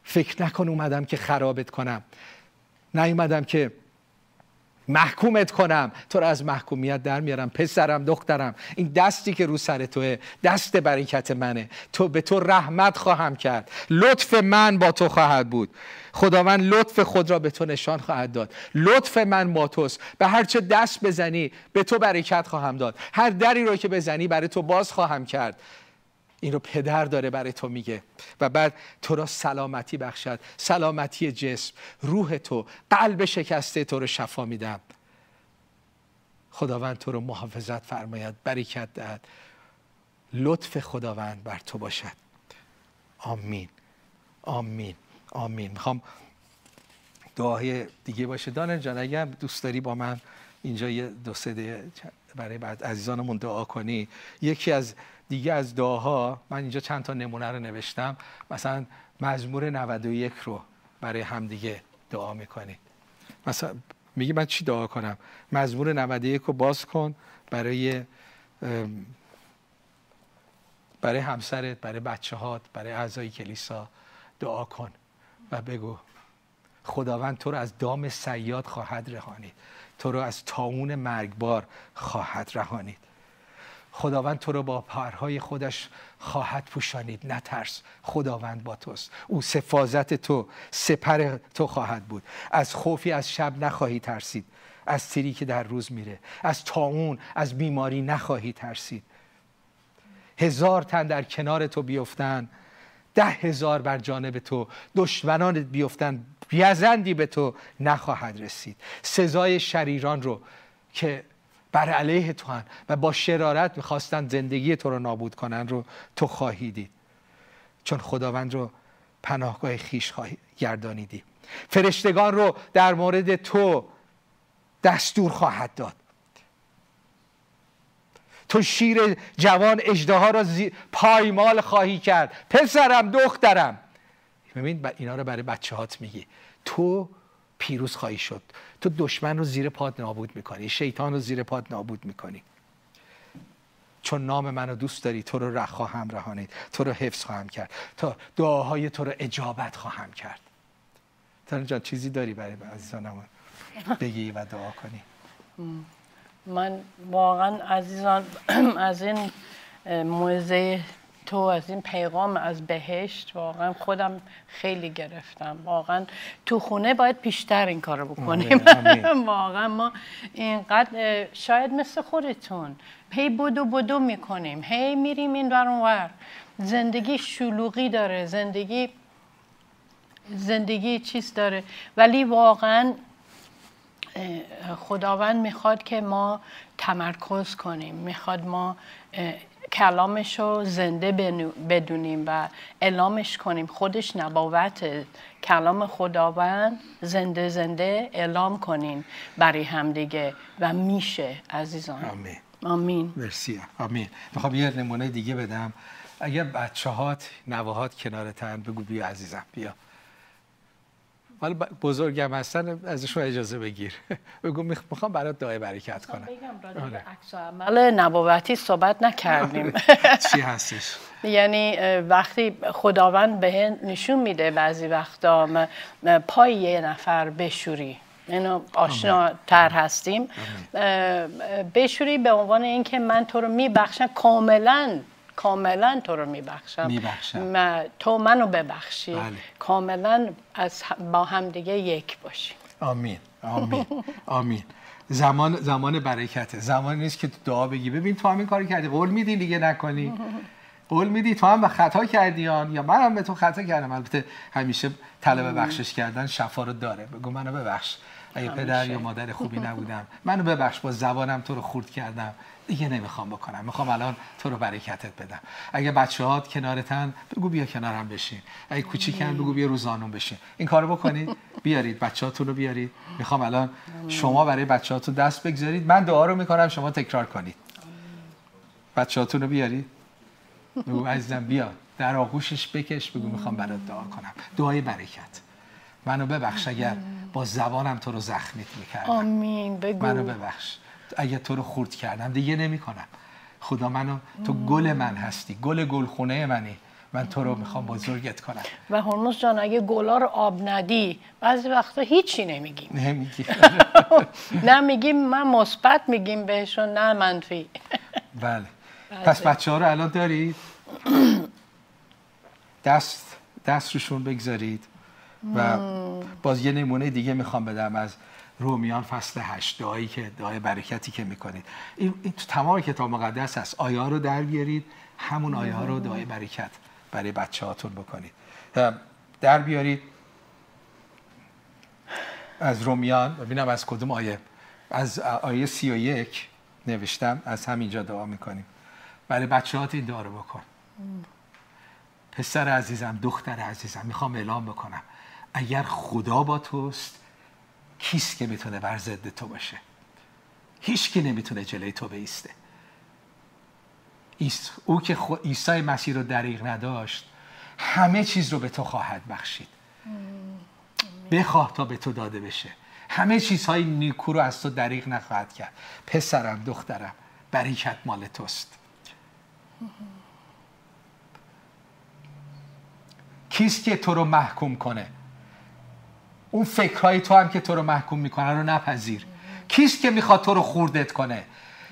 فکر نکن اومدم که خرابت کنم. نیومدم که محکومت کنم. تو رو از محکومیت در میارم. پسرم دخترم. این دستی که رو سر توه دست برکت منه. تو به تو رحمت خواهم کرد. لطف من با تو خواهد بود. خداوند لطف خود را به تو نشان خواهد داد. لطف من با توست. به هر چه دست بزنی به تو برکت خواهم داد. هر دری رو که بزنی برای تو باز خواهم کرد. این رو پدر داره برای تو میگه. و بعد تو را سلامتی بخشد. سلامتی جسم. روح تو. قلب شکسته تو رو شفا میدم. خداوند تو رو محافظت فرماید. برکت دهد. لطف خداوند بر تو باشد. آمین. آمین. آمین. می‌خوام دعای دیگه باشه. دانه جان اگر دوست داری با من اینجا یه دو سه برای بعد عزیزانمون دعا کنی. یکی از دیگه از دعاها من اینجا چند تا نمونه رو نوشتم. مثلا مزمور 91 رو برای همدیگه دعا می‌کنی. مثلا میگی من چی دعا کنم؟ مزمور 91 رو باز کن برای برای همسرت برای بچه هات برای اعضای کلیسا دعا کن و بگو خداوند تو رو از دام سیاد خواهد رهانید تو رو از تاون مرگبار خواهد رهانید خداوند تو رو با پرهای خودش خواهد پوشانید. نترس خداوند با توست. او سفازت تو سپر تو خواهد بود. از خوفی از شب نخواهی ترسید. از تیری که در روز میره. از تاون از بیماری نخواهی ترسید. هزار تن در کنار تو بیفتن. ده هزار بر جانب تو. دشمنانت بیفتن. بیزندی به تو نخواهد رسید. سزای شریران رو که بر علیه تو هن و با شرارت می‌خواستن زندگی تو رو نابود کنن رو تو خواهی دید. چون خداوند رو پناهگاه خیش خواهی گردانیدی. فرشتگان رو در مورد تو دستور خواهد داد. تو شیر جوان اجده را. پایمال خواهی کرد. پسرم دخترم. ببین اینا رو برای بچه هات میگی. تو پیروز خواهی شد. تو دشمن رو زیر پاد نابود می‌کنی. شیطان رو زیر پاد نابود می‌کنی. چون نام منو دوست داری تو رو رخ خواهم رهانید. تو رو حفظ خواهم کرد. تا دعاهای تو رو اجابت خواهم کرد. تن جان چیزی داری برای عزیزانمون؟ بگی و دعا کنی. من واقعا عزیزان از این موزه تو از این پیغام از بهشت واقعا خودم خیلی گرفتم. واقعا تو خونه باید بیشتر این کارو بکنیم. واقعا ما اینقدر شاید مثل خودتون هی بدو بدو می‌کنیم. هی میریم این ور زندگی شلوغی داره. زندگی زندگی چیز داره. ولی واقعا خداوند می‌خواد که ما تمرکز کنیم. می‌خواد ما کلامش رو زنده بدونیم و اعلامش کنیم. خودش نبوت کلام خداوند زنده زنده اعلام کنیم برای همدیگه و میشه عزیزان. آمین. آمین. مرسی. آمین. می‌خوام یه نمونه دیگه بدم. اگر بچه هات نواهات کنارتن بگو بیا عزیزم بیا. حالا بزرگم هستن ازشون اجازه بگیر. بگو می‌خوام برات دعای برکت کنم. بگم آره. عکس عمل. نبوتی صحبت نکردیم. چی هستش؟ یعنی وقتی خداوند به نشون میده بعضی وقتا پای یه نفر بشوری. اینو آشنا تر هستیم. بشوری به عنوان اینکه من تو رو میبخشم کاملا کاملا تو رو میبخشم. تو منو ببخشی. بله. کاملا از با هم دیگه یک باشی. آمین. آمین. آمین. زمان زمان برکته. زمانی نیست که تو دعا بگی. ببین تو همین کاری کردی. قول میدی دیگه نکنی. قول میدی تو هم به خطا کردی آن یا من هم به تو خطا کردم. البته همیشه طلب بخشش کردن شفا رو داره. بگو منو ببخش. اگه پدر یا مادر خوبی نبودم. منو ببخش. با زبانم تو رو خورد کردم. دیگه نمی‌خوام بکنم. می‌خوام الان تو رو برکتت بدم. اگه بچه هات کنارتن بگو بیا کنارم بشین. اگه کوچیکن بگو بیا روزانون بشین. این کارو بکنید. بیارید. بچه هاتون رو بیارید. می‌خوام الان شما برای بچه هاتون دست بگذارید. من دعا رو می‌کنم شما تکرار کنید. بچه هاتون رو بیارید. بگو عزیزم بیا. در آغوشش بکش. بگو می‌خوام برات دعا کنم. دعای برکت. منو ببخش اگر با زبانم تو رو زخمیت می‌کردم. آمین. بگو. منو ببخش. اگه تو رو خورد کردم. دیگه نمی‌کنم. خدا منو تو گل من هستی. گل گلخونه منی. من تو رو می‌خوام بزرگت کنم. و هرموز جان اگه گلا رو آب ندی بعضی وقتا هیچی نمیگیم نمیگی. نه میگیم من مثبت میگیم بهشون نه منفی. بله. پس بچه ها رو الان دارید. دست دست روشون بگذارید. و باز یه نمونه دیگه می‌خوام بدم از رومیان فصل هشت دعایی که دعای برکتی که می‌کنید. این, این تو تمام کتاب مقدس هست. آیه ها رو در بیارید. همون آیه ها رو دعای برکت برای بچه هاتون بکنید در بیارید. از رومیان ببینم از کدوم آیه. از آیه سی و یک نوشتم. از همینجا دعا می‌کنیم. برای بچه هات این دعا رو بکن. پسر عزیزم دختر عزیزم می‌خوام اعلام بکنم. اگر خدا با توست کیست که می‌تونه بر ضد تو باشه؟ هیچ کی نمی‌تونه جلوی تو بیسته. او که عیسی مسیح رو دریغ نداشت همه چیز رو به تو خواهد بخشید. بخواه تا به تو داده بشه. همه چیزهای نیکو رو از تو دریغ نخواهد کرد. پسرم دخترم بریکت مال توست. کیست که تو رو محکوم کنه؟ اون فکرهای تو هم که تو رو محکوم می‌کنه رو نپذیر. کیست که می‌خواد تو رو خوردت کنه؟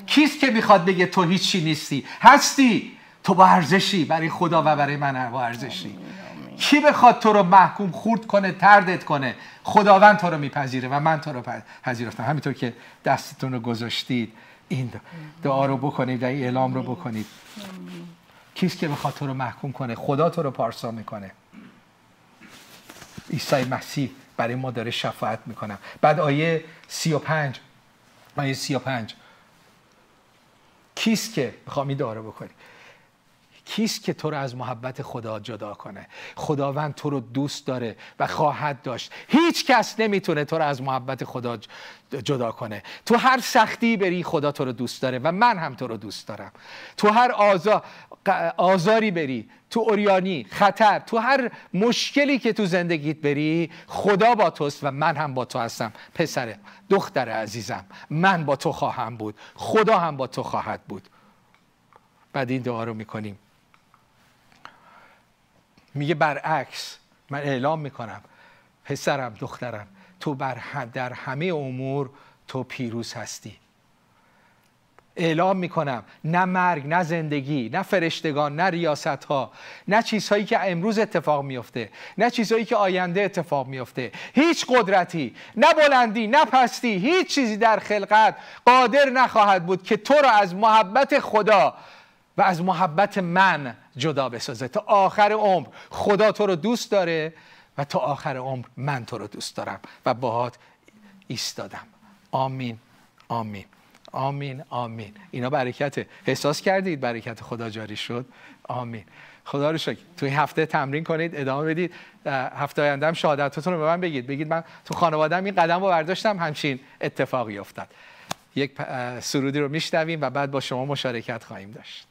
کیست که می‌خواد بگه تو هیچی نیستی؟ هستی. تو با ارزشی. برای خدا و برای من با ارزشی. کی بخواد تو رو محکوم خورد کنه تردت کنه؟ خداوند تو رو میپذیره و من تو رو پذیرفتم. همینطور که دستتون رو گذاشتید. این دعا رو بکنید و این اعلام رو بکنید. کیست که بخواد تو رو محکوم کنه؟ خدا تو رو پارسا می‌کنه. عیسی مسیح برای ما داره شفاعت می‌کنم بعد آیه سی و پنج آیه سی و پنج. کیست که؟ می‌خوام این داره بکنی. کیست که تو رو از محبت خدا جدا کنه؟ خداوند تو رو دوست داره و خواهد داشت. هیچ کس نمی‌تونه تو رو از محبت خدا جدا کنه. تو هر سختی بری خدا تو رو دوست داره و من هم تو رو دوست دارم. تو هر آزا... آزاری بری تو اوریانی خطر تو هر مشکلی که تو زندگیت بری خدا با توست و من هم با تو هستم. پسر دختر عزیزم من با تو خواهم بود. خدا هم با تو خواهد بود. بعد این دعا رو می‌کنیم. میگه برعکس من اعلام می‌کنم پسرم دخترم تو بر در همه امور تو پیروز هستی. اعلام می‌کنم نه مرگ نه زندگی نه فرشتگان نه ریاست ها نه چیزهایی که امروز اتفاق میفته نه چیزهایی که آینده اتفاق میفته. هیچ قدرتی نه بلندی نه پستی هیچ چیزی در خلقت قادر نخواهد بود که تو را از محبت خدا و از محبت من جدا بسازه. تا آخر عمر خدا تو رو دوست داره و تا آخر عمر من تو رو دوست دارم و باهات ایستادم. آمین. آمین. آمین. آمین. اینا برکته احساس کردید برکت خدا جاری شد؟ آمین. خدا رو شکر. توی هفته تمرین کنید ادامه بدید. هفته آینده هم شهادتتون رو به من بگید. بگید من تو خانوادم این قدم رو برداشتم همچین اتفاقی افتاد. یک سرودی رو میشنویم و بعد با شما مشارکت خواهیم داشت.